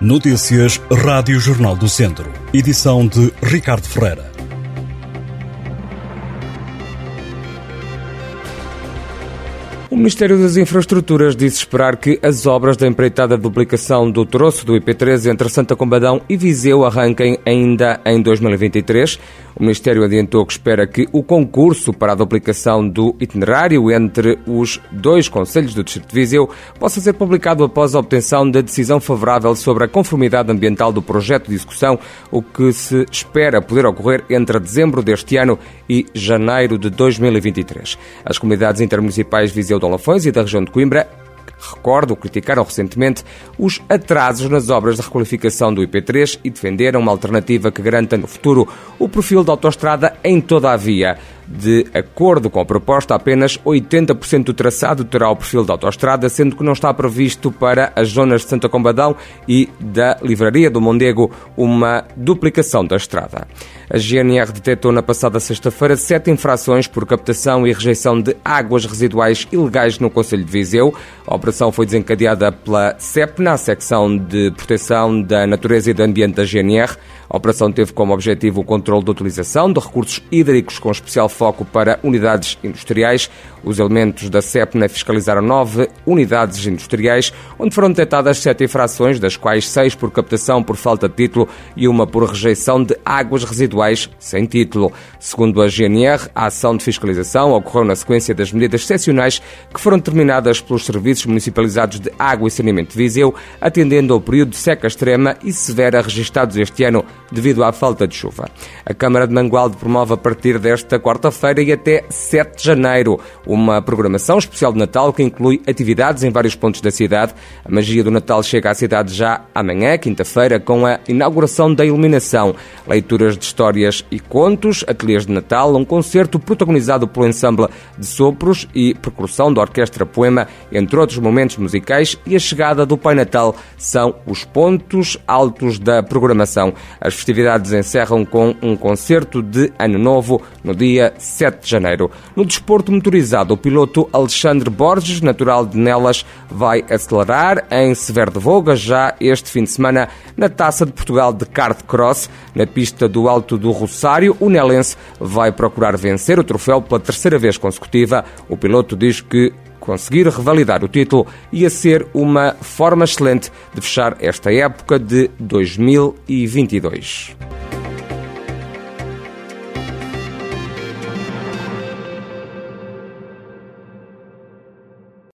Notícias Rádio Jornal do Centro. Edição de Ricardo Ferreira. O Ministério das Infraestruturas disse esperar que as obras da empreitada duplicação do troço do IP3 entre Santa Combadão e Viseu arranquem ainda em 2023. O Ministério adiantou que espera que o concurso para a duplicação do itinerário entre os dois Conselhos do Distrito de Viseu possa ser publicado após a obtenção da decisão favorável sobre a conformidade ambiental do projeto de execução, o que se espera poder ocorrer entre dezembro deste ano e janeiro de 2023. As comunidades intermunicipais Viseu de Olafões e da região de Coimbra recordo, criticaram recentemente os atrasos nas obras de requalificação do IP3 e defenderam uma alternativa que garanta no futuro o perfil da autoestrada em toda a via. De acordo com a proposta, apenas 80% do traçado terá o perfil da autoestrada, sendo que não está previsto para as zonas de Santa Combadão e da Livraria do Mondego uma duplicação da estrada. A GNR detectou na passada sexta-feira sete infrações por captação e rejeição de águas residuais ilegais no Conselho de Viseu. A operação foi desencadeada pela CEPNA, a secção de proteção da natureza e do ambiente da GNR. A operação teve como objetivo o controle da utilização de recursos hídricos com especial foco para unidades industriais. Os elementos da CEPNA fiscalizaram nove unidades industriais, onde foram detectadas sete infrações, das quais seis por captação por falta de título e uma por rejeição de águas residuais sem título. Segundo a GNR, a ação de fiscalização ocorreu na sequência das medidas excepcionais que foram determinadas pelos serviços municipalizados de água e saneamento de Viseu, atendendo ao período de seca extrema e severa registados este ano devido à falta de chuva. A Câmara de Mangualde promove a partir desta quarta-feira e até 7 de janeiro uma programação especial de Natal que inclui atividades em vários pontos da cidade. A magia do Natal chega à cidade já amanhã, quinta-feira, com a inauguração da iluminação, leituras de histórias e contos, ateliês de Natal, um concerto protagonizado pelo ensemble de sopros e percussão da Orquestra Poema, entre outros momentos musicais, e a chegada do Pai Natal são os pontos altos da programação. As festividades encerram com um concerto de Ano Novo no dia 7 de janeiro. No desporto motorizado, o piloto Alexandre Borges, natural de Nelas, vai acelerar em Severo de Voga já este fim de semana na Taça de Portugal de Kart Cross. Na pista do Alto do Rosário, o nelense vai procurar vencer o troféu pela terceira vez consecutiva. O piloto diz que conseguir revalidar o título ia ser uma forma excelente de fechar esta época de 2022.